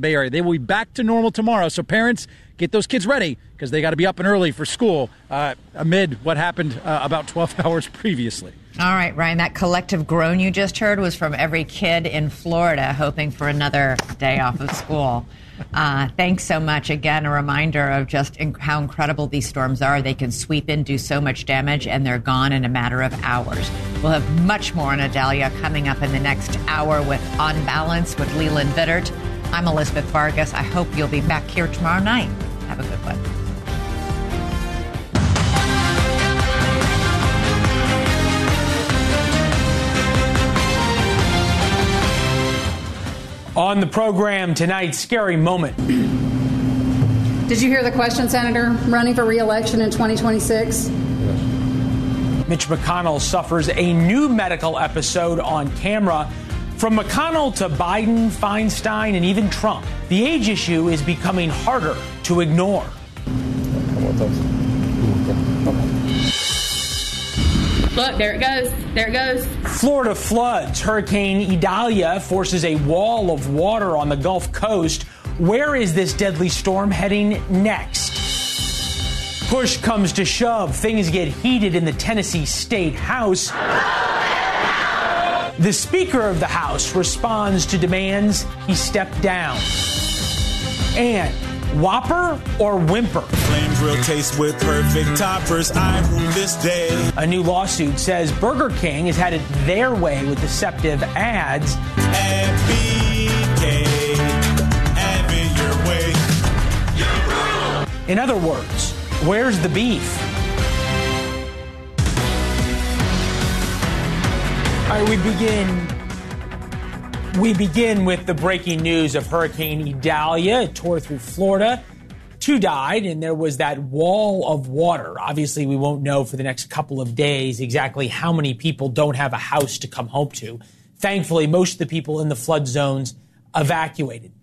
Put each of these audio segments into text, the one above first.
Bay Area. They will be back to normal tomorrow. So parents, get those kids ready because they got to be up and early for school uh, amid what happened uh, about 12 hours previously. All right, Ryan, that collective groan you just heard was from every kid in Florida hoping for another day off of school. Uh, thanks so much. Again, a reminder of just in- how incredible these storms are. They can sweep in, do so much damage, and they're gone in a matter of hours. We'll have much more on Idalia coming up in the next hour with On Balance with Leland Vittert. I'm Elizabeth Vargas. I hope you'll be back here tomorrow night. Have a good one. On the program tonight, scary moment. Did you hear the question, Senator? Running for reelection in 2026? Mitch McConnell suffers a new medical episode on camera. From McConnell to Biden, Feinstein, and even Trump, the age issue is becoming harder to ignore. Look, there it goes. There it goes. Florida floods. Hurricane Idalia forces a wall of water on the Gulf Coast. Where is this deadly storm heading next? Push comes to shove. Things get heated in the Tennessee State House. The Speaker of the House responds to demands he step down. And Whopper or Whimper? Flames real taste with perfect toppers. I rule this day. A new lawsuit says Burger King has had it their way with deceptive ads. BK, have it your way. In other words, where's the beef? All right, we begin. We begin with the breaking news of Hurricane Idalia. It tore through Florida. Two died, and there was that wall of water. Obviously, we won't know for the next couple of days exactly how many people don't have a house to come home to. Thankfully, most of the people in the flood zones evacuated.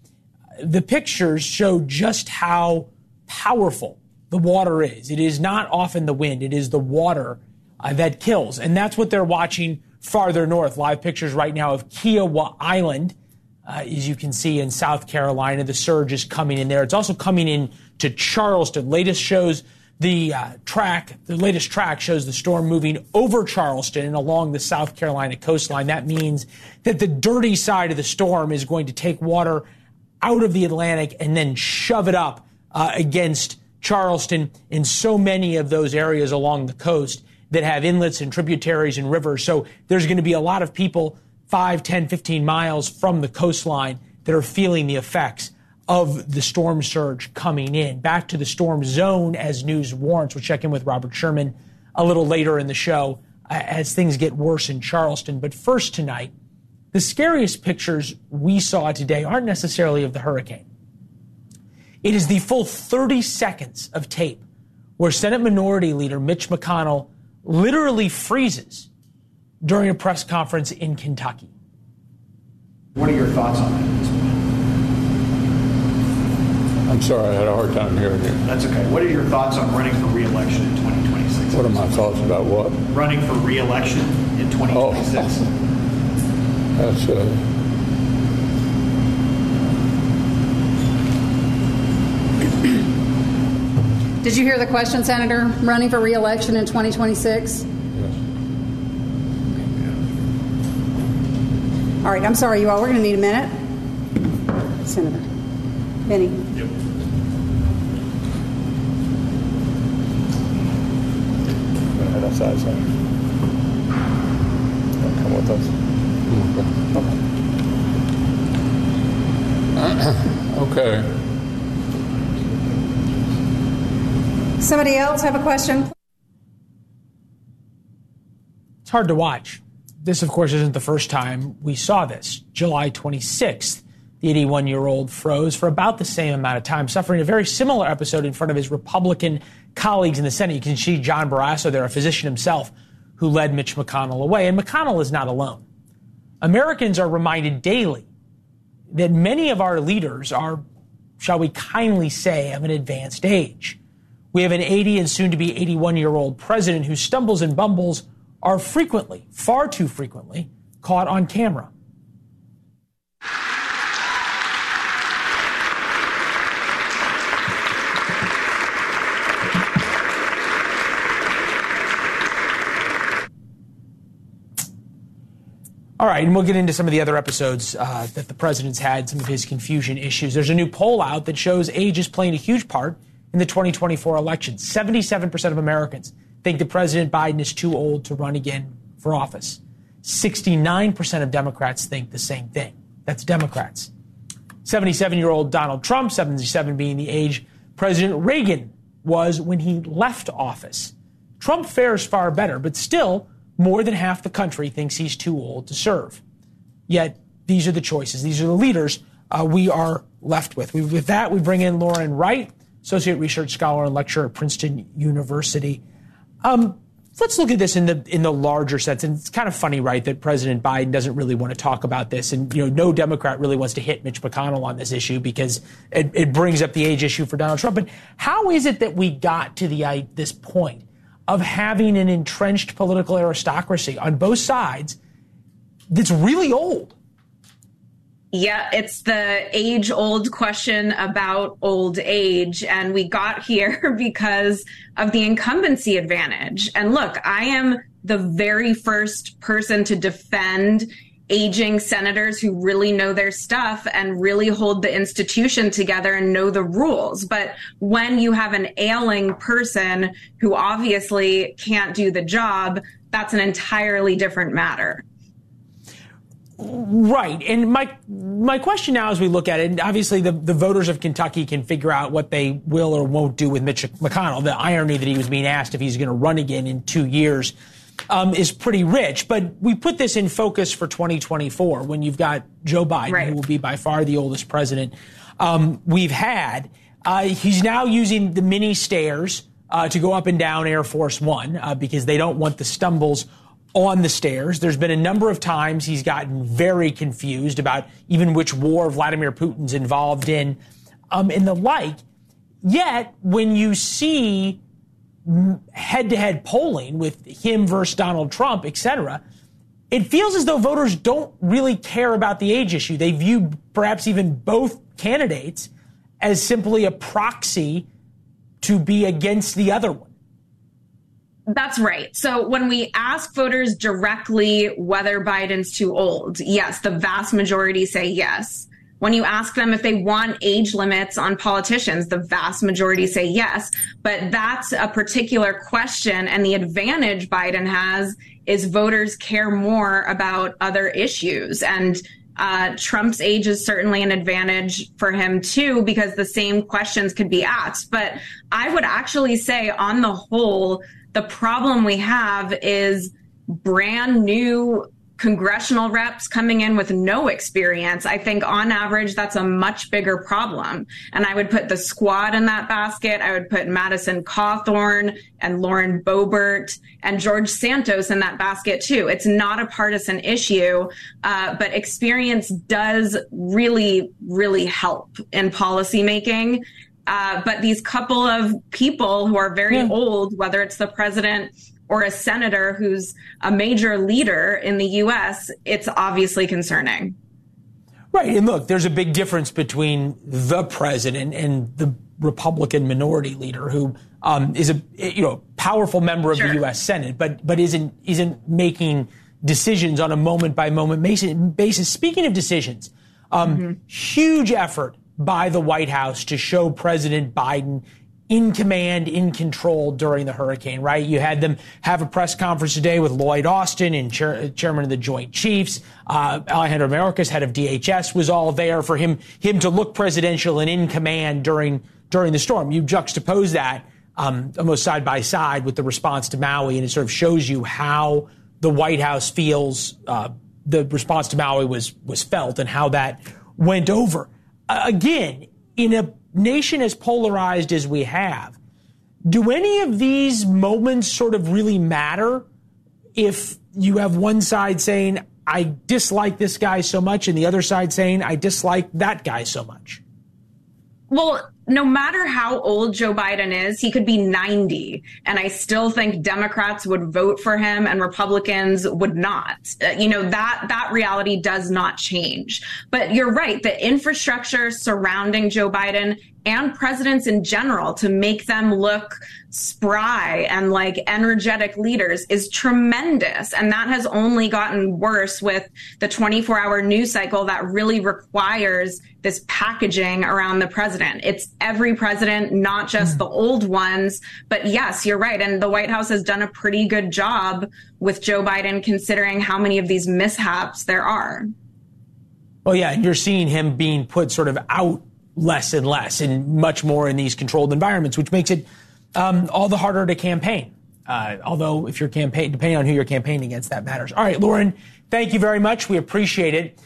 The pictures show just how powerful the water is. It is not often the wind, it is the water uh, that kills. And that's what they're watching farther north. Live pictures right now of Kiawah Island. Uh, as you can see in South Carolina, the surge is coming in there. It's also coming in to Charleston. Latest shows the uh, track, the latest track shows the storm moving over Charleston and along the South Carolina coastline. That means that the dirty side of the storm is going to take water out of the Atlantic and then shove it up uh, against Charleston in so many of those areas along the coast that have inlets and tributaries and rivers. So there's going to be a lot of people 5, 10, 15 miles from the coastline that are feeling the effects of the storm surge coming in. Back to the storm zone as news warrants. We'll check in with Robert Sherman a little later in the show as things get worse in Charleston. But first tonight, the scariest pictures we saw today aren't necessarily of the hurricane. It is the full 30 seconds of tape where Senate Minority Leader Mitch McConnell literally freezes during a press conference in Kentucky. What are your thoughts on that at this point? I'm sorry, I had a hard time hearing you. That's okay. What are your thoughts on running for re-election in 2026? What are my thoughts about what? Running for re-election in 2026. That's uh, Did you hear the question, Senator? Running for reelection in 2026? Yes. All right, I'm sorry, you all. We're going to need a minute. Senator. Benny. Yep. Head outside, son. Come with us. Okay. okay. Somebody else have a question? It's hard to watch. This, of course, isn't the first time we saw this. July 26th, the 81 year old froze for about the same amount of time, suffering a very similar episode in front of his Republican colleagues in the Senate. You can see John Barrasso there, a physician himself, who led Mitch McConnell away. And McConnell is not alone. Americans are reminded daily that many of our leaders are, shall we kindly say, of an advanced age. We have an 80 and soon to be 81 year old president who stumbles and bumbles are frequently, far too frequently, caught on camera. All right, and we'll get into some of the other episodes uh, that the president's had, some of his confusion issues. There's a new poll out that shows age is playing a huge part in the 2024 election. 77% of Americans think that President Biden is too old to run again for office. 69% of Democrats think the same thing. That's Democrats. 77 year old Donald Trump, 77 being the age President Reagan was when he left office. Trump fares far better, but still, more than half the country thinks he's too old to serve. Yet, these are the choices. These are the leaders uh, we are left with. We, with that, we bring in Lauren Wright, Associate Research Scholar and Lecturer at Princeton University. Um, let's look at this in the in the larger sense. And it's kind of funny, right, that President Biden doesn't really want to talk about this, and you know, no Democrat really wants to hit Mitch McConnell on this issue because it, it brings up the age issue for Donald Trump. But how is it that we got to the this point of having an entrenched political aristocracy on both sides that's really old? Yeah, it's the age old question about old age. And we got here because of the incumbency advantage. And look, I am the very first person to defend aging senators who really know their stuff and really hold the institution together and know the rules. But when you have an ailing person who obviously can't do the job, that's an entirely different matter. Right. And my my question now as we look at it, obviously the, the voters of Kentucky can figure out what they will or won't do with Mitch McConnell. The irony that he was being asked if he's going to run again in two years um, is pretty rich. But we put this in focus for 2024 when you've got Joe Biden, right. who will be by far the oldest president um, we've had. Uh, he's now using the mini stairs uh, to go up and down Air Force One uh, because they don't want the stumbles on the stairs. There's been a number of times he's gotten very confused about even which war Vladimir Putin's involved in um, and the like. Yet, when you see head to head polling with him versus Donald Trump, et cetera, it feels as though voters don't really care about the age issue. They view perhaps even both candidates as simply a proxy to be against the other one. That's right. So when we ask voters directly whether Biden's too old, yes, the vast majority say yes. When you ask them if they want age limits on politicians, the vast majority say yes. But that's a particular question. And the advantage Biden has is voters care more about other issues. And uh, Trump's age is certainly an advantage for him too, because the same questions could be asked. But I would actually say, on the whole, the problem we have is brand new congressional reps coming in with no experience. I think on average, that's a much bigger problem. And I would put the squad in that basket. I would put Madison Cawthorn and Lauren Boebert and George Santos in that basket too. It's not a partisan issue, uh, but experience does really, really help in policymaking. Uh, but these couple of people who are very yeah. old, whether it's the president or a senator who's a major leader in the U.S., it's obviously concerning. Right. And look, there's a big difference between the president and the Republican minority leader who um, is a you know powerful member of sure. the U.S. Senate, but but isn't isn't making decisions on a moment by moment basis. Speaking of decisions, um, mm-hmm. huge effort by the White House to show President Biden in command, in control during the hurricane, right? You had them have a press conference today with Lloyd Austin and chair, chairman of the Joint Chiefs. Uh, Alejandro Mayorkas, head of DHS, was all there for him, him to look presidential and in command during, during the storm. You juxtapose that, um, almost side by side with the response to Maui, and it sort of shows you how the White House feels, uh, the response to Maui was, was felt and how that went over again, in a nation as polarized as we have, do any of these moments sort of really matter if you have one side saying, I dislike this guy so much, and the other side saying, I dislike that guy so much? Well, no matter how old Joe Biden is, he could be 90. And I still think Democrats would vote for him and Republicans would not. Uh, you know, that, that reality does not change. But you're right. The infrastructure surrounding Joe Biden and presidents in general to make them look spry and like energetic leaders is tremendous. And that has only gotten worse with the 24 hour news cycle that really requires this packaging around the president. It's every president, not just the hmm. old ones. But yes, you're right. And the White House has done a pretty good job with Joe Biden considering how many of these mishaps there are. Well, yeah, and you're seeing him being put sort of out less and less and much more in these controlled environments, which makes it um, all the harder to campaign. Uh, although, if you're campaign, depending on who you're campaigning against, that matters. All right, Lauren, thank you very much. We appreciate it.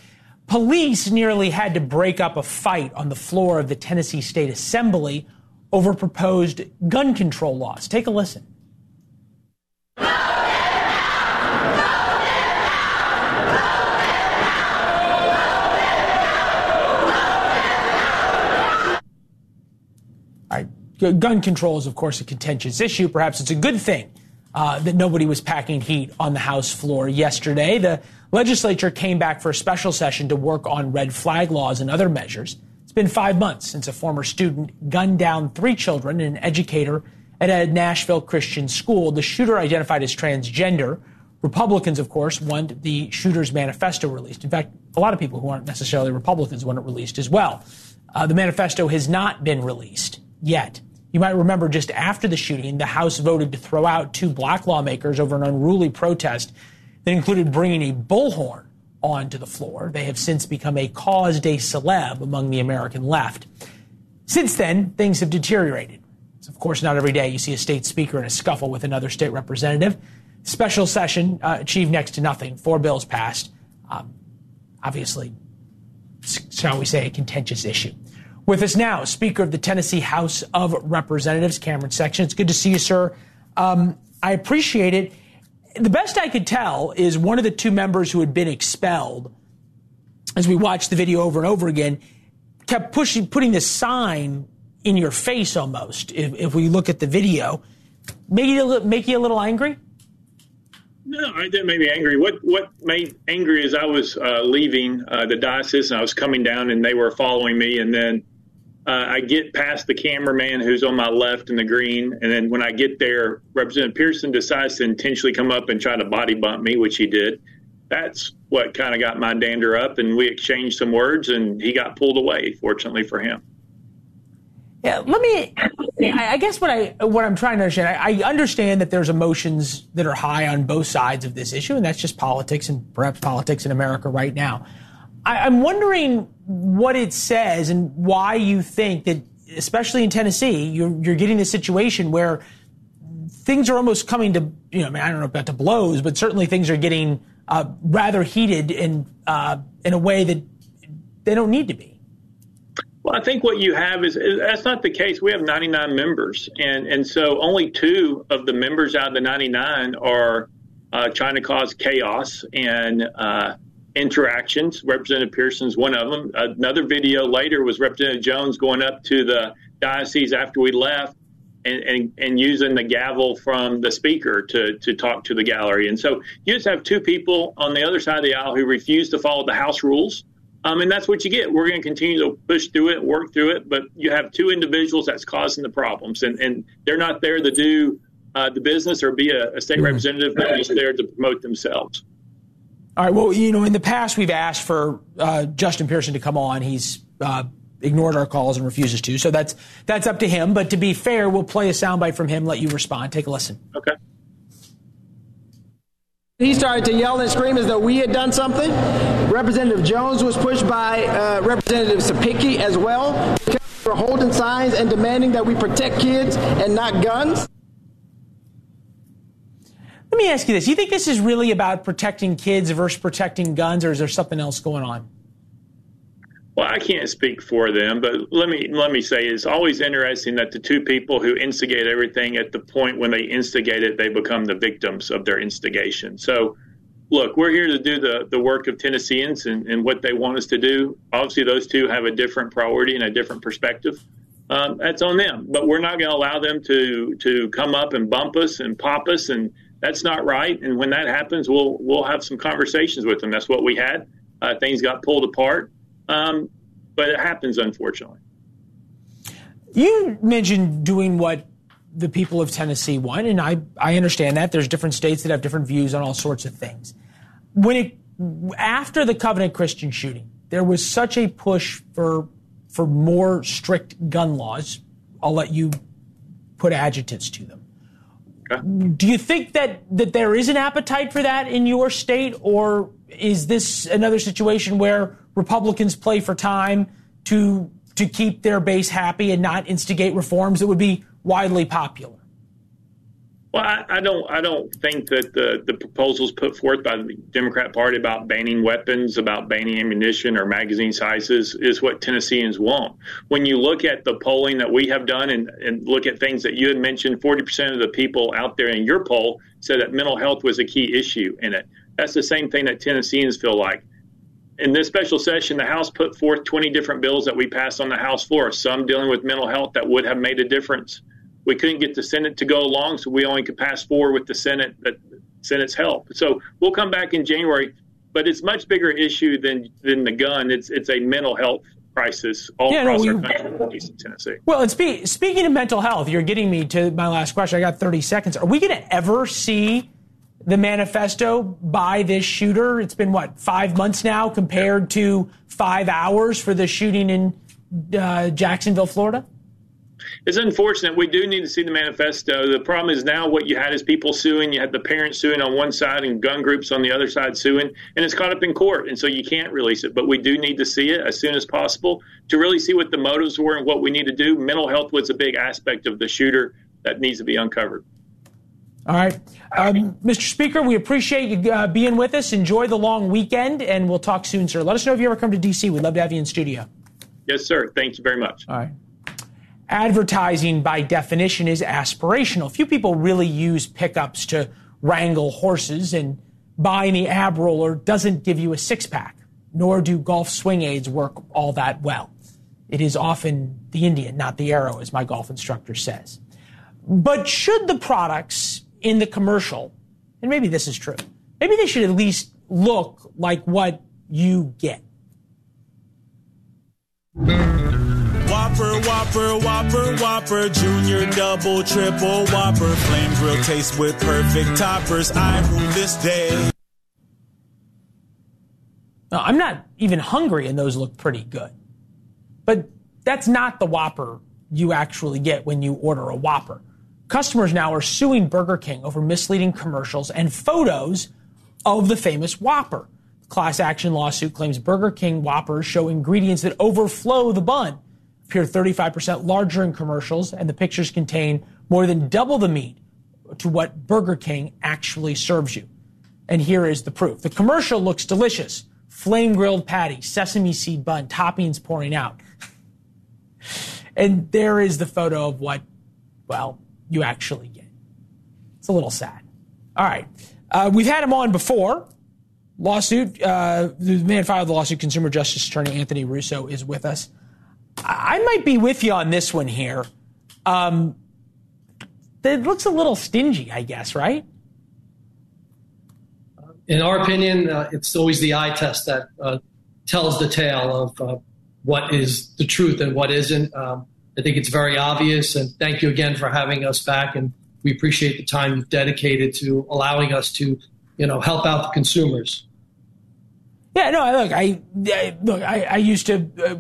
Police nearly had to break up a fight on the floor of the Tennessee State Assembly over proposed gun control laws. Take a listen. Gun control is, of course, a contentious issue. Perhaps it's a good thing uh, that nobody was packing heat on the House floor yesterday. The legislature came back for a special session to work on red flag laws and other measures. It's been five months since a former student gunned down three children and an educator at a Nashville Christian school. The shooter identified as transgender. Republicans, of course, want the shooter's manifesto released. In fact, a lot of people who aren't necessarily Republicans want it released as well. Uh, the manifesto has not been released yet. You might remember just after the shooting, the House voted to throw out two black lawmakers over an unruly protest that included bringing a bullhorn onto the floor. They have since become a cause de celeb among the American left. Since then, things have deteriorated. It's of course, not every day you see a state speaker in a scuffle with another state representative. Special session uh, achieved next to nothing. Four bills passed. Um, obviously, shall we say, a contentious issue. With us now, Speaker of the Tennessee House of Representatives, Cameron Sexton. It's good to see you, sir. Um, I appreciate it. The best I could tell is one of the two members who had been expelled, as we watched the video over and over again, kept pushing, putting this sign in your face almost. If, if we look at the video, make you make you a little angry. No, it didn't make me angry. What what made angry is I was uh, leaving uh, the diocese and I was coming down and they were following me and then uh, I get past the cameraman who's on my left in the green, and then when I get there, Representative Pearson decides to intentionally come up and try to body bump me, which he did. That's what kind of got my dander up, and we exchanged some words, and he got pulled away. Fortunately for him. Yeah, let me. I guess what I what I'm trying to understand. I, I understand that there's emotions that are high on both sides of this issue, and that's just politics and perhaps politics in America right now. I, am wondering what it says and why you think that, especially in Tennessee, you're, you're getting a situation where things are almost coming to, you know, I, mean, I don't know about to blows, but certainly things are getting uh, rather heated in uh, in a way that they don't need to be. Well, I think what you have is, is, that's not the case. We have 99 members, and and so only two of the members out of the 99 are uh, trying to cause chaos and uh, interactions. Representative Pearson's one of them. Another video later was Representative Jones going up to the diocese after we left and, and, and, using the gavel from the speaker to, to talk to the gallery. And so you just have two people on the other side of the aisle who refuse to follow the House rules. Um, and that's what you get. We're going to continue to push through it, work through it, but you have two individuals that's causing the problems, and, and they're not there to do uh, the business or be a, a state mm-hmm. representative. They're just there to promote themselves. All right. Well, you know, in the past, we've asked for uh, Justin Pearson to come on. He's uh, ignored our calls and refuses to. So that's that's up to him. But to be fair, we'll play a soundbite from him, let you respond. Take a listen. Okay. He started to yell and scream as though we had done something. Representative Jones was pushed by uh, Representative Cepicky as well. For holding signs and demanding that we protect kids and not guns. Let me ask you this. You think this is really about protecting kids versus protecting guns, or is there something else going on? Well, I can't speak for them, but let me let me say it's always interesting that the two people who instigate everything at the point when they instigate it, they become the victims of their instigation. So, look, we're here to do the the work of Tennesseans and, and what they want us to do. Obviously, those two have a different priority and a different perspective. um, that's on them. But we're not going to allow them to to come up and bump us and pop us, and that's not right. And when that happens, we'll we'll have some conversations with them. That's what we had. Uh, things got pulled apart, um, but it happens, unfortunately. You mentioned doing what the people of Tennessee want, and I, I understand that. There's different states that have different views on all sorts of things. When it after the Covenant Christian shooting, there was such a push for for more strict gun laws. I'll let you put adjectives to them. Do you think that that there is an appetite for that in your state, or is this another situation where Republicans play for time to to keep their base happy and not instigate reforms that would be widely popular? Well, I, I, don't. I don't think that the the proposals put forth by the Democrat Party about banning weapons, about banning ammunition or magazine sizes, is what Tennesseans want. When you look at the polling that we have done and, and look at things that you had mentioned, forty percent of the people out there in your poll said that mental health was a key issue in it. That's the same thing that Tennesseans feel like. In this special session, the House put forth 20 different bills that we passed on the House floor, some dealing with mental health that would have made a difference we couldn't get the Senate to go along, so we only could pass forward with the Senate that Senate's help. So we'll come back in January, but it's much bigger issue than than the gun. It's it's a mental health crisis all yeah, across no, we, our country, in Tennessee. Well, and spe- speaking of mental health, you're getting me to my last question. I got 30 seconds. Are we going to ever see the manifesto by this shooter? It's been what five months now, compared to five hours for the shooting in uh, Jacksonville, Florida it's unfortunate. We do need to see the manifesto. The problem is now what you had is people suing. You had the parents suing on one side and gun groups on the other side suing, and it's caught up in court. And so you can't release it. But we do need to see it as soon as possible to really see what the motives were and what we need to do. Mental health was a big aspect of the shooter that needs to be uncovered. All right. Um, Mr. Speaker, we appreciate you uh, being with us. Enjoy the long weekend, and we'll talk soon, sir. Let us know if you ever come to D.C. We'd love to have you in studio. Yes, sir. Thank you very much. All right advertising by definition is aspirational. Few people really use pickups to wrangle horses, and buying the ab roller doesn't give you a six pack, nor do golf swing aids work all that well. It is often the Indian, not the arrow, as my golf instructor says. But should the products in the commercial, and maybe this is true, maybe they should at least look like what you get. Whopper, Whopper, Whopper, Whopper, Junior, Double, Triple, Whopper, Flame Grill taste with perfect toppers. I rule this day. I'm not even hungry, and those look pretty good. But that's not the Whopper you actually get when you order a Whopper. Customers now are suing Burger King over misleading commercials and photos of the famous Whopper. The class action lawsuit claims Burger King Whoppers show ingredients that overflow the bun appear 35% larger in commercials, and the pictures contain more than double the meat to what Burger King actually serves you. And here is the proof. The commercial looks delicious. Flame grilled patty, sesame seed bun, toppings pouring out. and there is the photo of what, well, you actually get. It's a little sad. All right. Uh, we've had him on before. Lawsuit. Uh, the man filed the lawsuit, Consumer Justice Attorney Anthony Russo, is with us. I might be with you on this one here. Um, it looks a little stingy, I guess, right? In our opinion, uh, it's always the eye test that uh, tells the tale of uh, what is the truth and what isn't. Um, I think it's very obvious, and thank you again for having us back. And we appreciate the time you've dedicated to allowing us to, you know, help out the consumers. Yeah, no, look, I, I look, I, I used to uh,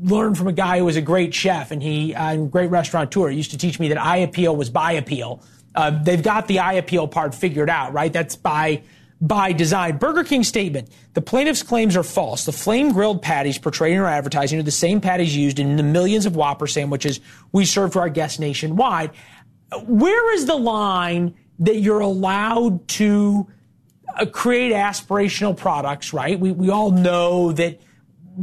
learned from a guy who was a great chef and he uh, a great restaurateur. He used to teach me that eye appeal was buy appeal. Uh, they've got the eye appeal part figured out, right? That's by by design. Burger King statement: the plaintiff's claims are false. The flame grilled patties portrayed in our advertising are the same patties used in the millions of Whopper sandwiches we serve to our guests nationwide. Where is the line that you're allowed to uh, create aspirational products? Right? We we all know that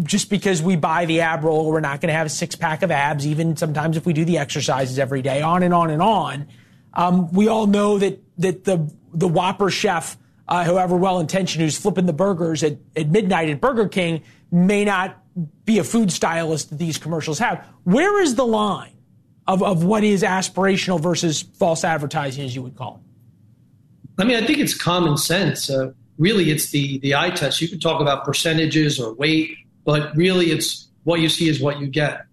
just because we buy the ab roll, we're not going to have a six pack of abs, even sometimes if we do the exercises every day, on and on and on. Um, we all know that, that the, the Whopper chef, uh, however well intentioned, who's flipping the burgers at, at midnight at Burger King may not be a food stylist that these commercials have. Where is the line of, of what is aspirational versus false advertising, as you would call it? I mean, I think it's common sense. Uh, really, it's the the eye test. You can talk about percentages or weight, but really, it's what you see is what you get.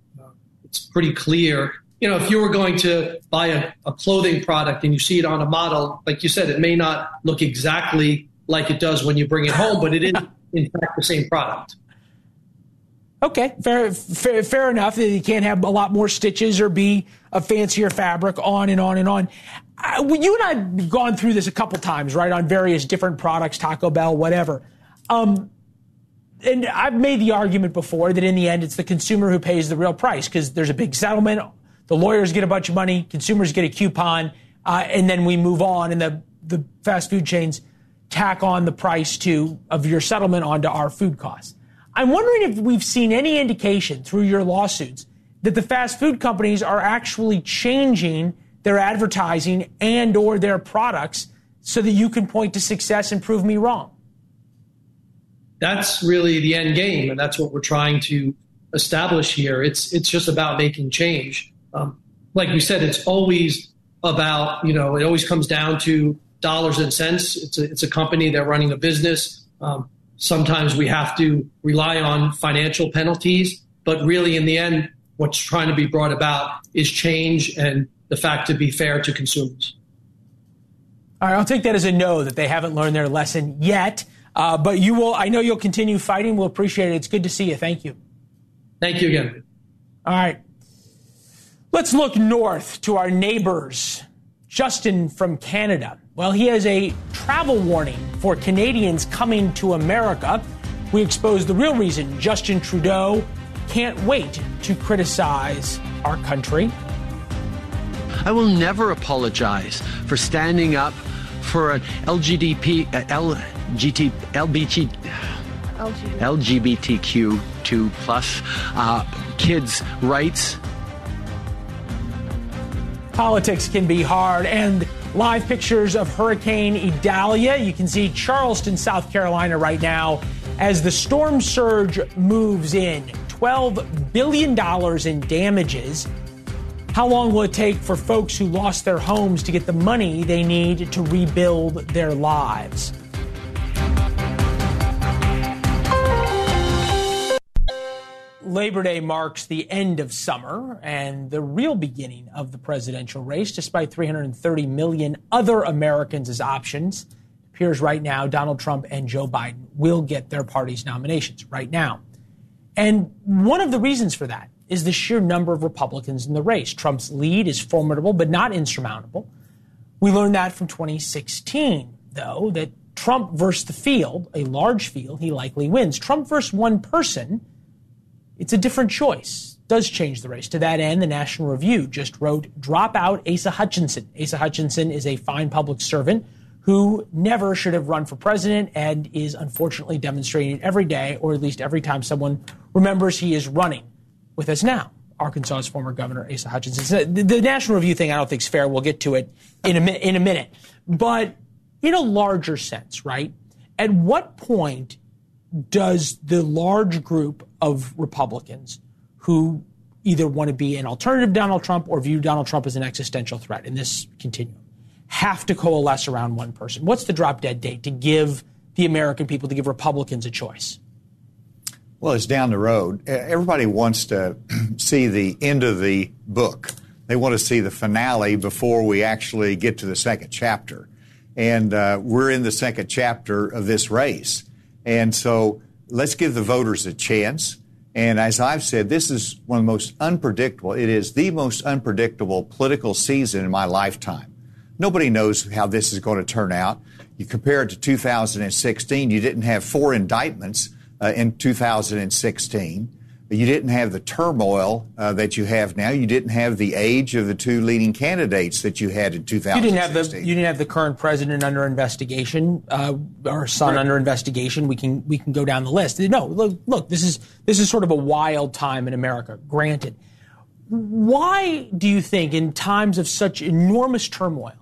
It's pretty clear. You know, if you were going to buy a, a clothing product and you see it on a model, like you said, it may not look exactly like it does when you bring it home, but it is in fact the same product. Okay, fair, fair, fair enough. You can't have a lot more stitches or be a fancier fabric, on and on and on. Uh, you and I have gone through this a couple times, right, on various different products, Taco Bell, whatever. Um, and I've made the argument before that in the end, it's the consumer who pays the real price because there's a big settlement. The lawyers get a bunch of money, consumers get a coupon, uh, and then we move on, and the the fast food chains tack on the price to of your settlement onto our food costs. I'm wondering if we've seen any indication through your lawsuits that the fast food companies are actually changing their advertising and or their products so that you can point to success and prove me wrong. That's really the end game, and that's what we're trying to establish here. It's it's just about making change. Um, like we said, it's always about you know it always comes down to dollars and cents. It's a it's a company. They're running a business. Um, Sometimes we have to rely on financial penalties, but really, in the end, what's trying to be brought about is change and the fact to be fair to consumers. All right, I'll take that as a no that they haven't learned their lesson yet. Uh, but you will. I know you'll continue fighting. We'll appreciate it. It's good to see you. Thank you. Thank you again. All right. Let's look north to our neighbors. Justin from Canada. Well, he has a travel warning for Canadians coming to America. We expose the real reason Justin Trudeau can't wait to criticize our country. I will never apologize for standing up for an LGDP, uh, LGT, LBG, LGBTQ2 plus uh, kids' rights. Politics can be hard, and live pictures of Hurricane Idalia. You can see Charleston, South Carolina right now as the storm surge moves in. $12 billion in damages. How long will it take for folks who lost their homes to get the money they need to rebuild their lives? Labor Day marks the end of summer and the real beginning of the presidential race, despite 330 million other Americans as options. It appears right now Donald Trump and Joe Biden will get their party's nominations right now. And one of the reasons for that is the sheer number of Republicans in the race. Trump's lead is formidable, but not insurmountable. We learned that from 2016, though, that Trump versus the field, a large field, he likely wins. Trump versus one person it's a different choice. Does change the race. To that end, the National Review just wrote, drop out Asa Hutchinson. Asa Hutchinson is a fine public servant who never should have run for president and is unfortunately demonstrating it every day, or at least every time someone remembers he is running with us now. Arkansas's former governor, Asa Hutchinson. The, the National Review thing I don't think is fair. We'll get to it in a, in a minute. But in a larger sense, right? At what point does the large group of Republicans who either want to be an alternative Donald Trump or view Donald Trump as an existential threat in this continuum have to coalesce around one person? What's the drop dead date to give the American people, to give Republicans a choice? Well, it's down the road. Everybody wants to see the end of the book. They want to see the finale before we actually get to the second chapter. And uh, we're in the second chapter of this race. And so let's give the voters a chance. And as I've said, this is one of the most unpredictable. It is the most unpredictable political season in my lifetime. Nobody knows how this is going to turn out. You compare it to 2016, you didn't have four indictments uh, in 2016. You didn't have the turmoil uh, that you have now. You didn't have the age of the two leading candidates that you had in 2016. You didn't have the you didn't have the current president under investigation, uh, our son right. under investigation. We can we can go down the list. No, look, look, this is this is sort of a wild time in America. Granted, why do you think in times of such enormous turmoil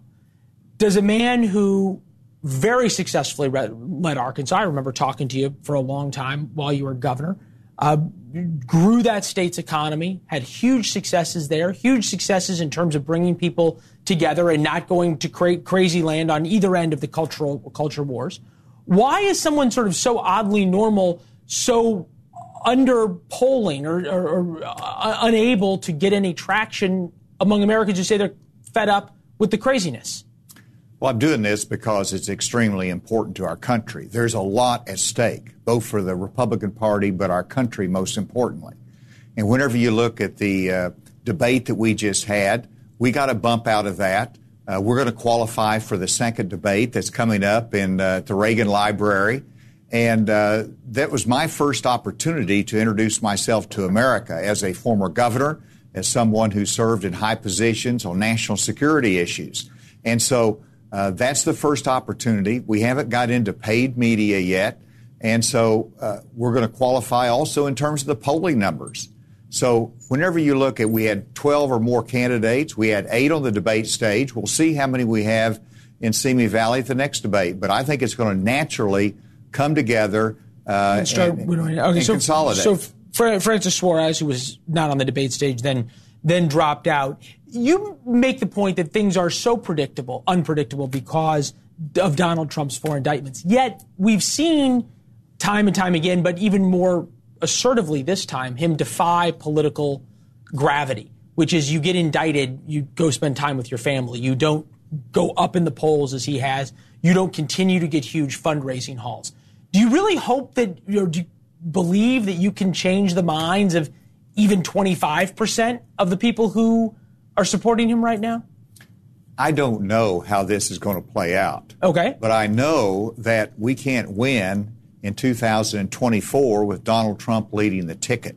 does a man who very successfully led Arkansas, I remember talking to you for a long time while you were governor. Uh, grew that state's economy, had huge successes there, huge successes in terms of bringing people together and not going to create crazy land on either end of the cultural culture wars. Why is someone sort of so oddly normal, so under polling or, or, or uh, unable to get any traction among Americans who say they're fed up with the craziness? Well, I'm doing this because it's extremely important to our country. There's a lot at stake, both for the Republican Party, but our country most importantly. And whenever you look at the uh, debate that we just had, we got a bump out of that. Uh, we're going to qualify for the second debate that's coming up in uh, the Reagan Library. And uh, that was my first opportunity to introduce myself to America as a former governor, as someone who served in high positions on national security issues. And so uh, that's the first opportunity. We haven't got into paid media yet. And so uh, we're going to qualify also in terms of the polling numbers. So whenever you look at, we had 12 or more candidates. We had eight on the debate stage. We'll see how many we have in Simi Valley at the next debate. But I think it's going to naturally come together uh, and, start, and, okay, and so, consolidate. So Francis Suarez, who was not on the debate stage then, then dropped out you make the point that things are so predictable, unpredictable because of Donald Trump's four indictments. Yet we've seen time and time again, but even more assertively this time, him defy political gravity, which is you get indicted, you go spend time with your family. You don't go up in the polls as he has. You don't continue to get huge fundraising hauls. Do you really hope that, you do you believe that you can change the minds of even 25% of the people who are supporting him right now? I don't know how this is going to play out. Okay. But I know that we can't win in 2024 with Donald Trump leading the ticket.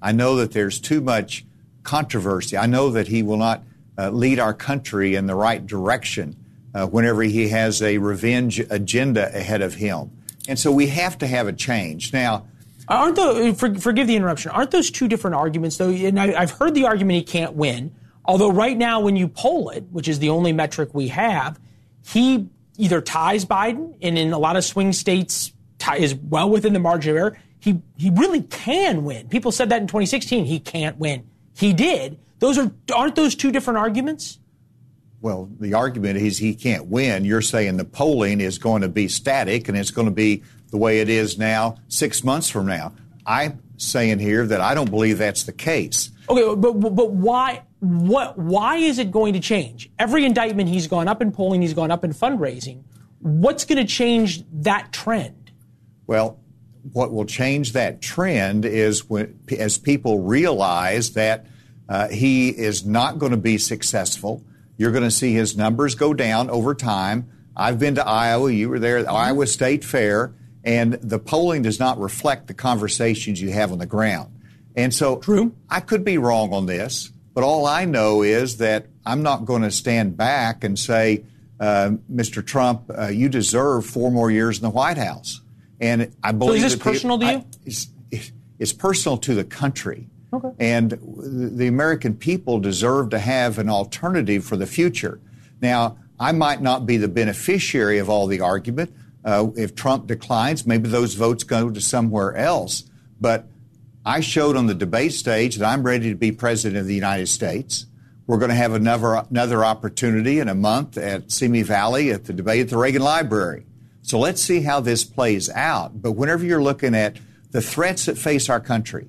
I know that there's too much controversy. I know that he will not uh, lead our country in the right direction uh, whenever he has a revenge agenda ahead of him. And so we have to have a change. Now, aren't the uh, for, forgive the interruption? Aren't those two different arguments though? And I, I've heard the argument he can't win. Although right now, when you poll it, which is the only metric we have, he either ties Biden, and in a lot of swing states is well within the margin of error. He he really can win. People said that in 2016. He can't win. He did. Those are aren't those two different arguments? Well, the argument is he can't win. You're saying the polling is going to be static and it's going to be the way it is now six months from now. I'm saying here that I don't believe that's the case. Okay, but but why? What? Why is it going to change? Every indictment he's gone up in polling, he's gone up in fundraising. What's going to change that trend? Well, what will change that trend is when, as people realize that uh, he is not going to be successful. You're going to see his numbers go down over time. I've been to Iowa. You were there at the mm-hmm. Iowa State Fair, and the polling does not reflect the conversations you have on the ground. And so True. I could be wrong on this, but all I know is that I'm not going to stand back and say, uh, Mr. Trump, uh, you deserve four more years in the White House. And I believe so is this personal to you? I, it's, it's, personal to the country. Okay. And the American people deserve to have an alternative for the future. Now, I might not be the beneficiary of all the argument. Uh, if Trump declines, maybe those votes go to somewhere else. But I showed on the debate stage that I'm ready to be president of the United States. We're going to have another, another opportunity in a month at Simi Valley at the debate at the Reagan Library. So let's see how this plays out. But whenever you're looking at the threats that face our country,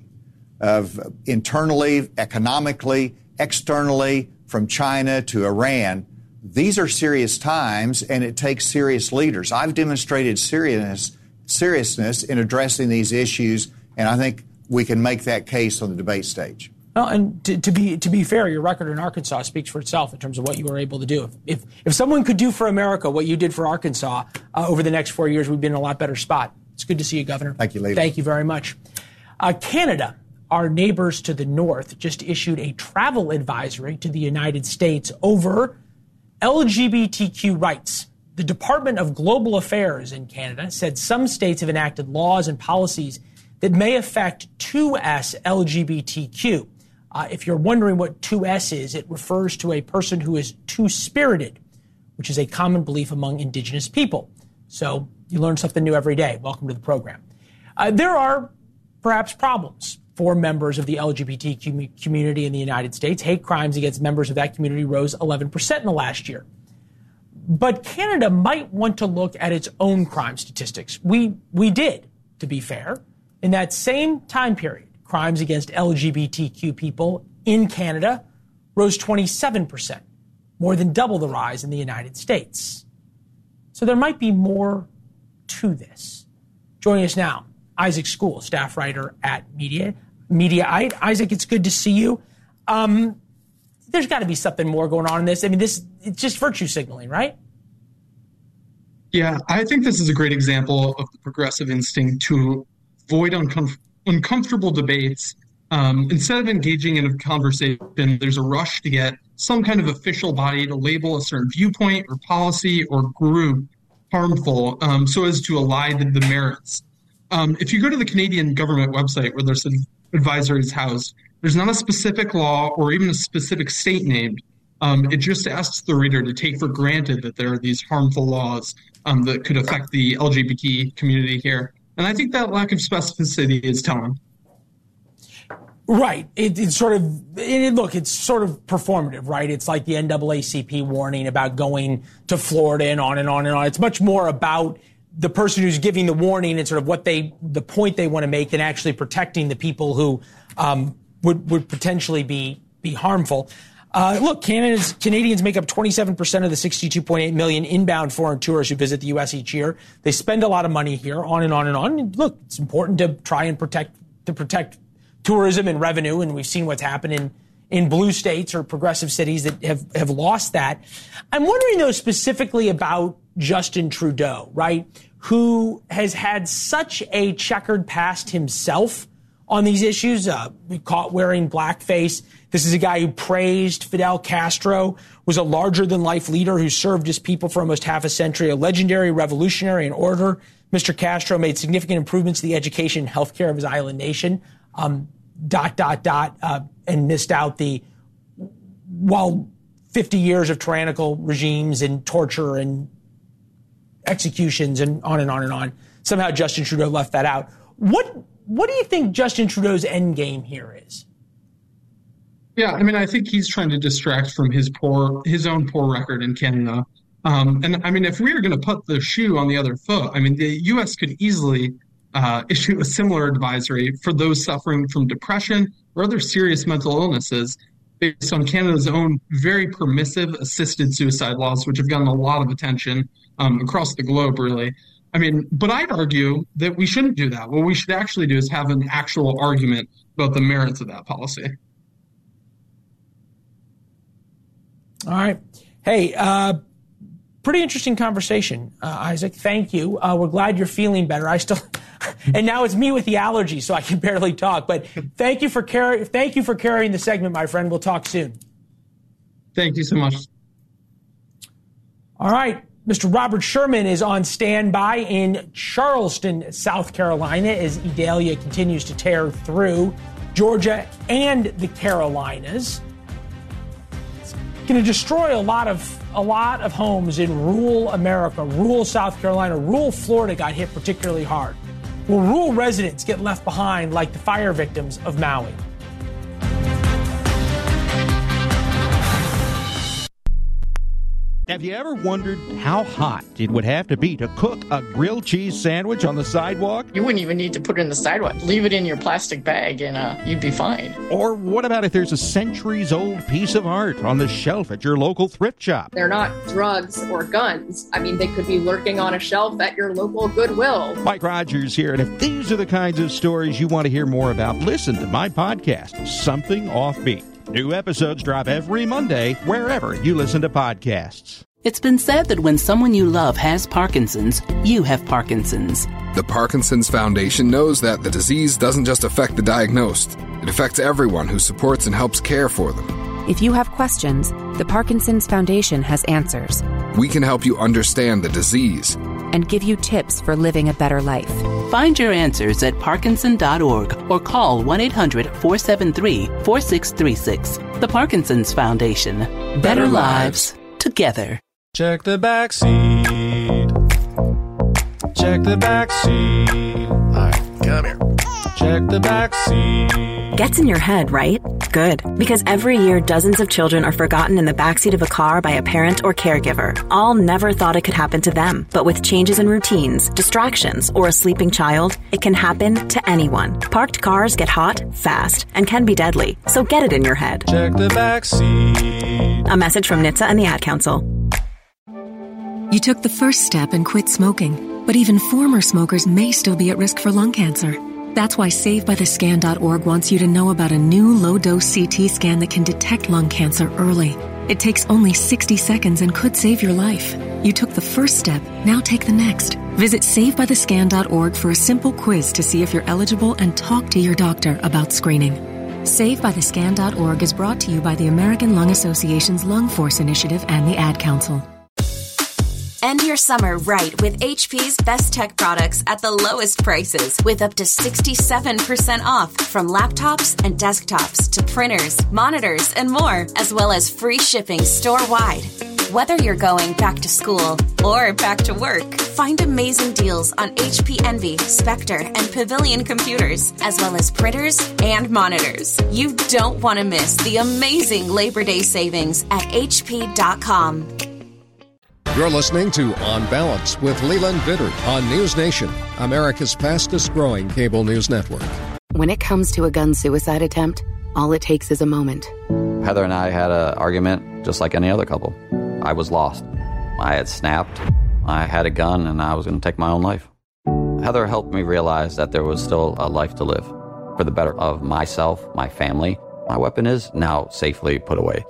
of internally, economically, externally, from China to Iran, these are serious times and it takes serious leaders. I've demonstrated seriousness, seriousness in addressing these issues, and I think we can make that case on the debate stage. Well, and to, to, be to be fair, your record in Arkansas speaks for itself in terms of what you were able to do. If if, if someone could do for America what you did for Arkansas uh, over the next four years, we'd be in a lot better spot. It's good to see you, Governor. Thank you, lady. Thank you very much. Uh, Canada, our neighbors to the north, just issued a travel advisory to the United States over LGBTQ rights. The Department of Global Affairs in Canada said some states have enacted laws and policies that may affect 2S LGBTQ. Uh, if you're wondering what 2S is, it refers to a person who is two spirited, which is a common belief among indigenous people. So you learn something new every day. Welcome to the program. Uh, there are perhaps problems for members of the LGBT community in the United States. Hate crimes against members of that community rose 11% in the last year. But Canada might want to look at its own crime statistics. We, we did, to be fair. In that same time period, crimes against LGBTQ people in Canada rose 27%, more than double the rise in the United States. So there might be more to this. Joining us now, Isaac Schorr, staff writer at Media Mediaite. Isaac, it's good to see you. Um, there's got to be something more going on in this. I mean, this it's just virtue signaling, right? Yeah, I think this is a great example of the progressive instinct to avoid uncom- uncomfortable debates. Um, instead of engaging in a conversation, there's a rush to get some kind of official body to label a certain viewpoint or policy or group harmful um, so as to ally the, the merits. Um, if you go to the Canadian government website where there's an advisories housed, there's not a specific law or even a specific state named. Um, it just asks the reader to take for granted that there are these harmful laws um, that could affect the LGBT community here. And I think that lack of specificity is telling. Right. It, it's sort of, it, look, it's sort of performative, right? It's like the NAACP warning about going to Florida and on and on and on. It's much more about the person who's giving the warning and sort of what they, the point they want to make than actually protecting the people who um, would, would potentially be, be harmful. Uh, look, Canada's, Canadians make up 27% of the 62.8 million inbound foreign tourists who visit the U.S. each year. They spend a lot of money here, on and on and on. And look, it's important to try and protect to protect tourism and revenue, and we've seen what's happened in, in blue states or progressive cities that have, have lost that. I'm wondering, though, specifically about Justin Trudeau, right? Who has had such a checkered past himself on these issues, uh, caught wearing blackface. This is a guy who praised Fidel Castro, was a larger than life leader who served his people for almost half a century, a legendary revolutionary in order. Mr. Castro made significant improvements to the education and healthcare of his island nation um, dot, dot, dot, uh, and missed out the, while 50 years of tyrannical regimes and torture and executions and on and on and on. Somehow Justin Trudeau left that out. What, what do you think Justin Trudeau's end game here is? Yeah, I mean, I think he's trying to distract from his poor, his own poor record in Canada. Um, and I mean, if we were going to put the shoe on the other foot, I mean, the U.S. could easily uh, issue a similar advisory for those suffering from depression or other serious mental illnesses based on Canada's own very permissive assisted suicide laws, which have gotten a lot of attention um, across the globe, really. I mean, but I'd argue that we shouldn't do that. What we should actually do is have an actual argument about the merits of that policy. All right. Hey, uh, pretty interesting conversation, uh, Isaac. Thank you. Uh, we're glad you're feeling better. I still, and now it's me with the allergy, so I can barely talk. But thank you for carry, thank you for carrying the segment, my friend. We'll talk soon. Thank you so much. All right. Mr. Robert Sherman is on standby in Charleston, South Carolina, as Idalia continues to tear through Georgia and the Carolinas. It's going to destroy a lot of a lot of homes in rural America, rural South Carolina, rural Florida got hit particularly hard. Will rural residents get left behind like the fire victims of Maui? Have you ever wondered how hot it would have to be to cook a grilled cheese sandwich on the sidewalk? You wouldn't even need to put it in the sidewalk. Leave it in your plastic bag and uh, you'd be fine. Or what about if there's a centuries old piece of art on the shelf at your local thrift shop? They're not drugs or guns. I mean, they could be lurking on a shelf at your local Goodwill. Mike Rogers here, and if these are the kinds of stories you want to hear more about, listen to my podcast, Something Offbeat. New episodes drop every Monday wherever you listen to podcasts. It's been said that when someone you love has Parkinson's, you have Parkinson's. The Parkinson's Foundation knows that the disease doesn't just affect the diagnosed, it affects everyone who supports and helps care for them. If you have questions, the Parkinson's Foundation has answers. We can help you understand the disease and give you tips for living a better life. Find your answers at Parkinson.org or call 1 800 473 4636. The Parkinson's Foundation. Better, better lives together. Check the back seat. Check the back seat. All right, come here. Check the back seat. Gets in your head, right? Good. Because every year, dozens of children are forgotten in the backseat of a car by a parent or caregiver. All never thought it could happen to them. But with changes in routines, distractions, or a sleeping child, it can happen to anyone. Parked cars get hot, fast, and can be deadly. So get it in your head. Check the back seat. A message from NHTSA and the Ad Council. You took the first step and quit smoking, but even former smokers may still be at risk for lung cancer. That's why SaveByTheScan.org wants you to know about a new low dose CT scan that can detect lung cancer early. It takes only 60 seconds and could save your life. You took the first step, now take the next. Visit SaveByTheScan.org for a simple quiz to see if you're eligible and talk to your doctor about screening. SaveByTheScan.org is brought to you by the American Lung Association's Lung Force Initiative and the Ad Council. End your summer right with HP's best tech products at the lowest prices with up to 67% off from laptops and desktops to printers, monitors, and more, as well as free shipping store wide. Whether you're going back to school or back to work, find amazing deals on HP Envy, Spectre, and Pavilion computers, as well as printers and monitors. You don't want to miss the amazing Labor Day savings at HP.com. You're listening to On Balance with Leland Vittert on News Nation, America's fastest growing cable news network. When it comes to a gun suicide attempt, all it takes is a moment. Heather and I had an argument just like any other couple. I was lost. I had snapped. I had a gun and I was going to take my own life. Heather helped me realize that there was still a life to live for the better of myself, my family. My weapon is now safely put away.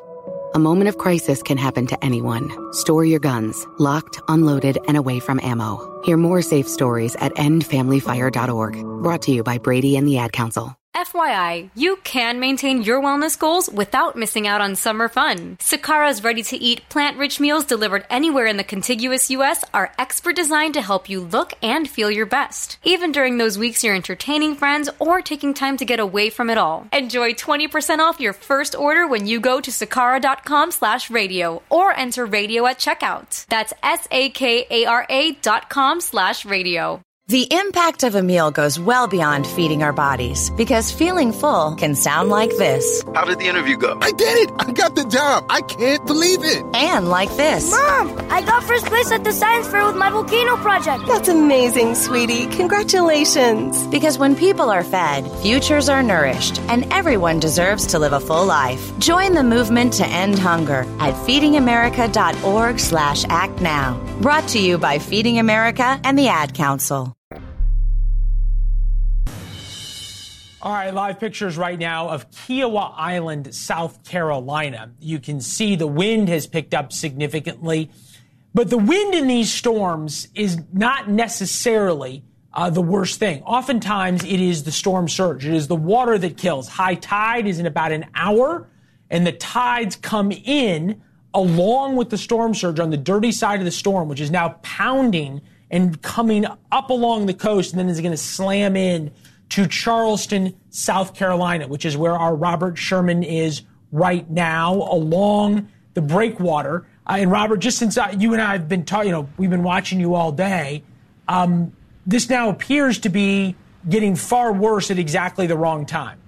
A moment of crisis can happen to anyone. Store your guns, locked, unloaded, and away from ammo. Hear more safe stories at endfamilyfire.org. Brought to you by Brady and the Ad Council. FYI, you can maintain your wellness goals without missing out on summer fun. Sakara's ready to eat plant rich meals delivered anywhere in the contiguous US are expert designed to help you look and feel your best, even during those weeks you're entertaining friends or taking time to get away from it all. Enjoy 20% off your first order when you go to sakara.com slash radio or enter radio at checkout. That's S A K A R A dot com slash radio. The impact of a meal goes well beyond feeding our bodies because feeling full can sound like this. How did the interview go? I did it! I got the job! I can't believe it! And like this. Mom, I got first place at the science fair with my volcano project. That's amazing, sweetie. Congratulations. Because when people are fed, futures are nourished, and everyone deserves to live a full life. Join the movement to end hunger at feedingamerica.org slash act now. Brought to you by Feeding America and the Ad Council. All right, live pictures right now of Kiawah Island, South Carolina. You can see the wind has picked up significantly, but the wind in these storms is not necessarily uh, the worst thing. Oftentimes, it is the storm surge. It is the water that kills. High tide is in about an hour, and the tides come in along with the storm surge on the dirty side of the storm, which is now pounding and coming up along the coast, and then is going to slam in to Charleston, South Carolina, which is where our Robert Sherman is right now along the breakwater. Uh, and Robert, just since I, you and I have been talking, you know, we've been watching you all day. Um, this now appears to be getting far worse at exactly the wrong time.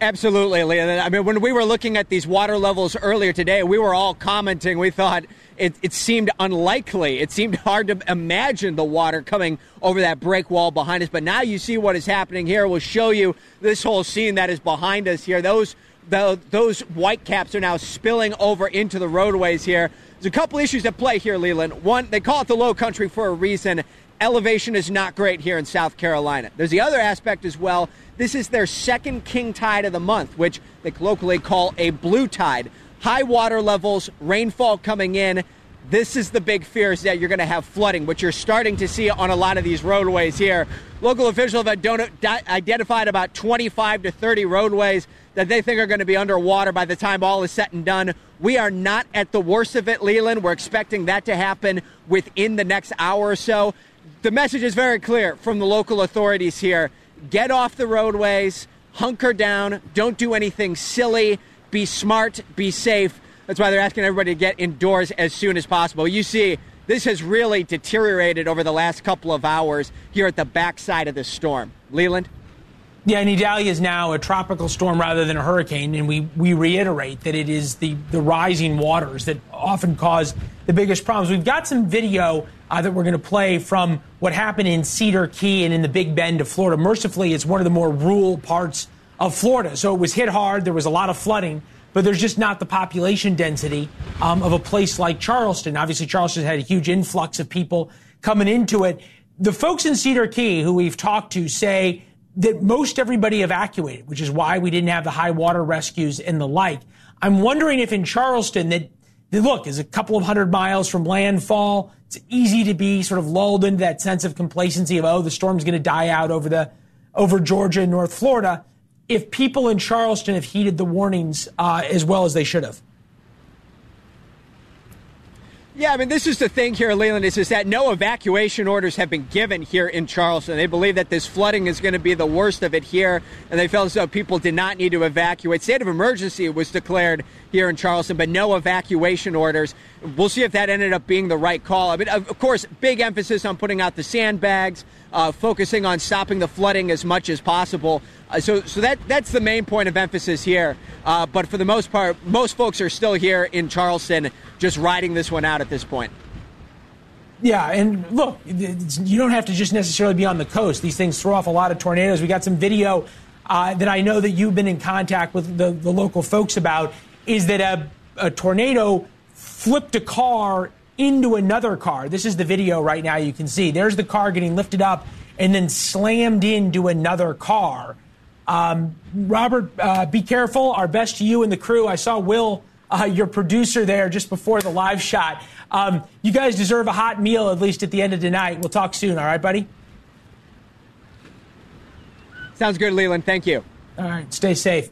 Absolutely, Leah. I mean, when we were looking at these water levels earlier today, we were all commenting. We thought it, it seemed unlikely. It seemed hard to imagine the water coming over that break wall behind us. But now you see what is happening here. We'll show you this whole scene that is behind us here. Those the, those white caps are now spilling over into the roadways here. There's a couple issues at play here, Leland. One, they call it the low country for a reason. Elevation is not great here in South Carolina. There's the other aspect as well. This is their second king tide of the month, which they colloquially call a blue tide. High water levels, rainfall coming in. This is the big fear is that you're going to have flooding, which you're starting to see on a lot of these roadways here. Local officials have identified about 25 to 30 roadways that they think are going to be underwater by the time all is said and done. We are not at the worst of it, Leland. We're expecting that to happen within the next hour or so. The message is very clear from the local authorities here get off the roadways, hunker down, don't do anything silly, be smart, be safe. That's why they're asking everybody to get indoors as soon as possible. You see this has really deteriorated over the last couple of hours here at the backside of the storm. Leland? Yeah, and Idalia is now a tropical storm rather than a hurricane, and we, we reiterate that it is the, the rising waters that often cause the biggest problems. We've got some video uh, that we're going to play from what happened in Cedar Key and in the Big Bend of Florida. Mercifully, it's one of the more rural parts of Florida, so it was hit hard. There was a lot of flooding, but there's just not the population density um, of a place like Charleston. Obviously, Charleston had a huge influx of people coming into it. The folks in Cedar Key who we've talked to say that most everybody evacuated, which is why we didn't have the high water rescues and the like. I'm wondering if in Charleston that, that look is a couple of hundred miles from landfall. It's easy to be sort of lulled into that sense of complacency of oh the storm's going to die out over the over Georgia and North Florida. If people in Charleston have heeded the warnings uh, as well as they should have. Yeah, I mean, this is the thing here, Leland, is, is that no evacuation orders have been given here in Charleston. They believe that this flooding is going to be the worst of it here, and they felt as though people did not need to evacuate. State of emergency was declared here in Charleston, but no evacuation orders. We'll see if that ended up being the right call. I mean, of course, big emphasis on putting out the sandbags, uh, focusing on stopping the flooding as much as possible. Uh, so, so that that's the main point of emphasis here. Uh, but for the most part, most folks are still here in Charleston, just riding this one out at this point. Yeah, and look, you don't have to just necessarily be on the coast. These things throw off a lot of tornadoes. We got some video uh, that I know that you've been in contact with the, the local folks about. Is that a, a tornado flipped a car into another car? This is the video right now. You can see there's the car getting lifted up and then slammed into another car. Um, Robert, uh, be careful. Our best to you and the crew. I saw Will, uh, your producer, there just before the live shot. Um, you guys deserve a hot meal at least at the end of tonight. We'll talk soon. All right, buddy. Sounds good, Leland. Thank you. All right. Stay safe.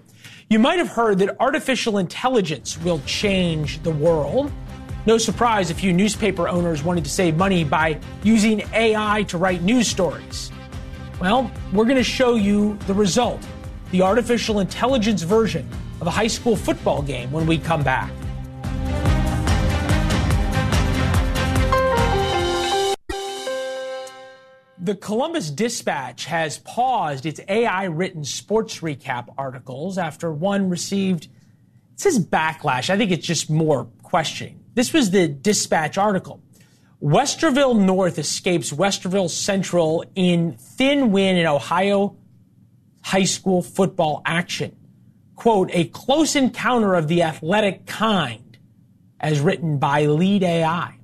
You might have heard that artificial intelligence will change the world. No surprise, a few newspaper owners wanted to save money by using AI to write news stories. Well, we're going to show you the result the artificial intelligence version of a high school football game when we come back. The Columbus Dispatch has paused its AI written sports recap articles after one received, it says backlash. I think it's just more questioning. This was the Dispatch article. Westerville North escapes Westerville Central in thin win in Ohio high school football action. Quote, a close encounter of the athletic kind, as written by LedeAI.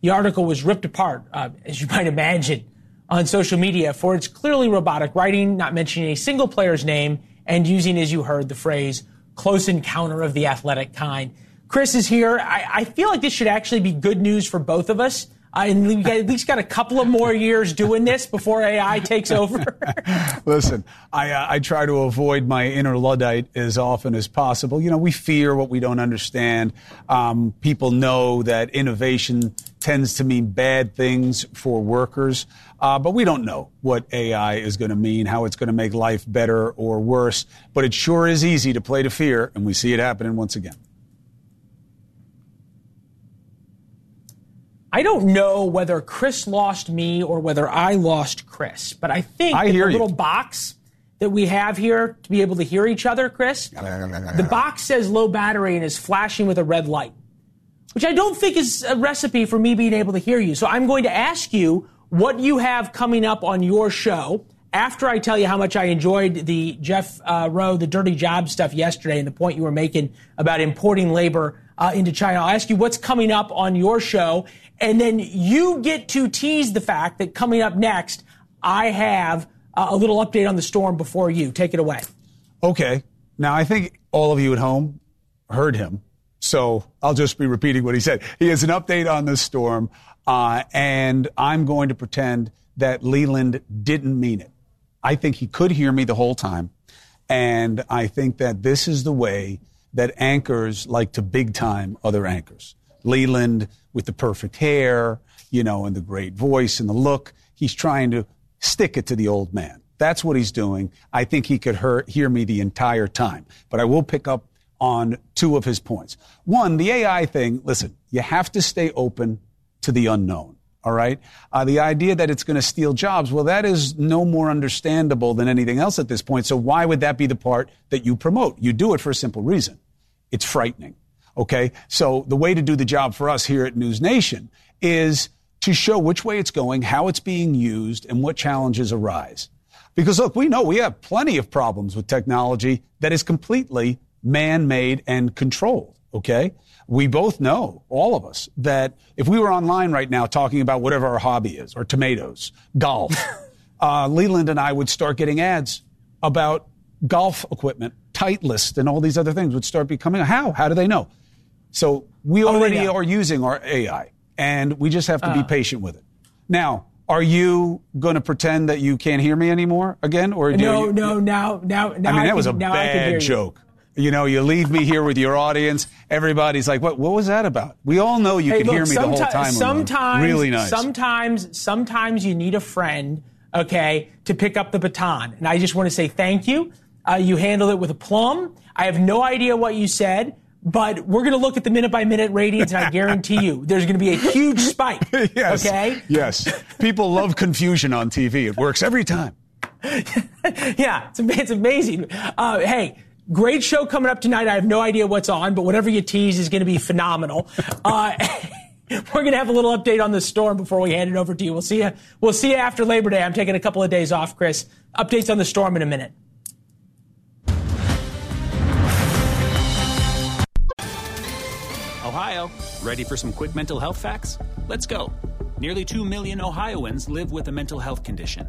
The article was ripped apart, uh, as you might imagine, on social media for its clearly robotic writing, not mentioning a single player's name, and using, as you heard, the phrase close encounter of the athletic kind. Chris is here. I, I feel like this should actually be good news for both of us I at least got a couple of more years doing this before AI takes over. Listen, I, uh, I try to avoid my inner Luddite as often as possible. You know, we fear what we don't understand. Um, people know that innovation tends to mean bad things for workers, uh, but we don't know what AI is going to mean, how it's going to make life better or worse. But it sure is easy to play to fear, and we see it happening once again. I don't know whether Chris lost me or whether I lost Chris, but I think I the hear little you. box that we have here to be able to hear each other, Chris, the box says low battery and is flashing with a red light, which I don't think is a recipe for me being able to hear you. So I'm going to ask you what you have coming up on your show after I tell you how much I enjoyed the Jeff uh, Rowe, the dirty job stuff yesterday and the point you were making about importing labor uh, into China. I'll ask you what's coming up on your show. And then you get to tease the fact that coming up next, I have uh, a little update on the storm before you. Take it away. Okay. Now, I think all of you at home heard him. So I'll just be repeating what he said. He has an update on the storm, uh, and I'm going to pretend that Leland didn't mean it. I think he could hear me the whole time. And I think that this is the way that anchors like to big time other anchors. Leland with the perfect hair, you know, and the great voice and the look. He's trying to stick it to the old man. That's what he's doing. I think he could hear, hear me the entire time, but I will pick up on two of his points. One, the AI thing, listen, you have to stay open to the unknown. All right. Uh, the idea that it's going to steal jobs, well, that is no more understandable than anything else at this point. So why would that be the part that you promote? You do it for a simple reason. It's frightening. Okay. So the way to do the job for us here at News Nation is to show which way it's going, how it's being used, and what challenges arise. Because look, we know we have plenty of problems with technology that is completely man-made and controlled. Okay. We both know, all of us, that if we were online right now talking about whatever our hobby is, or tomatoes, golf, uh, Leland and I would start getting ads about golf equipment, Titleist, and all these other things would start becoming. How? How do they know? So we already are using our AI, and we just have to be Uh. patient with it. Now, are you going to pretend that you can't hear me anymore again, or do No, you, no, now, now, now. I mean, that was a can, I can hear bad joke. You know, you leave me here with your audience. Everybody's like, "What? What was that about?" We all know you Hey, can look, hear me the whole time. Sometimes, really nice. Sometimes, sometimes you need a friend, okay, to pick up the baton. And I just want to say thank you. Uh, you handled it with aplomb. I have no idea what you said, but we're going to look at the minute by minute ratings, and I guarantee you, there's going to be a huge spike. yes. Okay. Yes. People love confusion on TV. It works every time. yeah, it's, it's amazing. Uh, hey, great show coming up tonight. I have no idea what's on, but whatever you tease is going to be phenomenal. Uh, we're going to have a little update on the storm before we hand it over to you. We'll see you. We'll see you after Labor Day. I'm taking a couple of days off, Chris. Updates on the storm in a minute. Ohio, ready for some quick mental health facts? Let's go. Nearly 2 million Ohioans live with a mental health condition.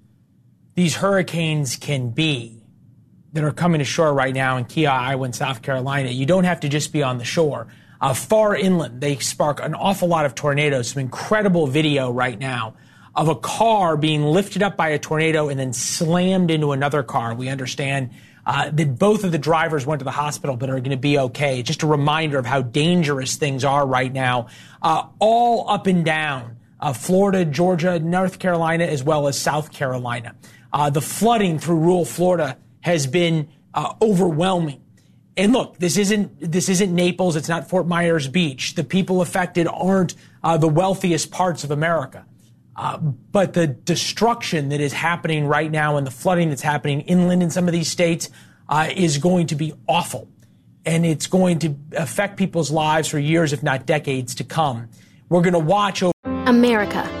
these hurricanes can be that are coming to shore right now in Kiawah Island South Carolina, you don't have to just be on the shore. Uh, far inland, they spark an awful lot of tornadoes. Some incredible video right now of a car being lifted up by a tornado and then slammed into another car. We understand uh, that both of the drivers went to the hospital but are going to be okay. Just a reminder of how dangerous things are right now, uh, all up and down uh, Florida, Georgia, North Carolina, as well as South Carolina. Uh, the flooding through rural Florida has been uh, overwhelming. And look, this isn't this isn't Naples. It's not Fort Myers Beach. The people affected aren't uh, the wealthiest parts of America. Uh, but the destruction that is happening right now and the flooding that's happening inland in some of these states uh, is going to be awful. And it's going to affect people's lives for years, if not decades to come. We're going to watch over. America.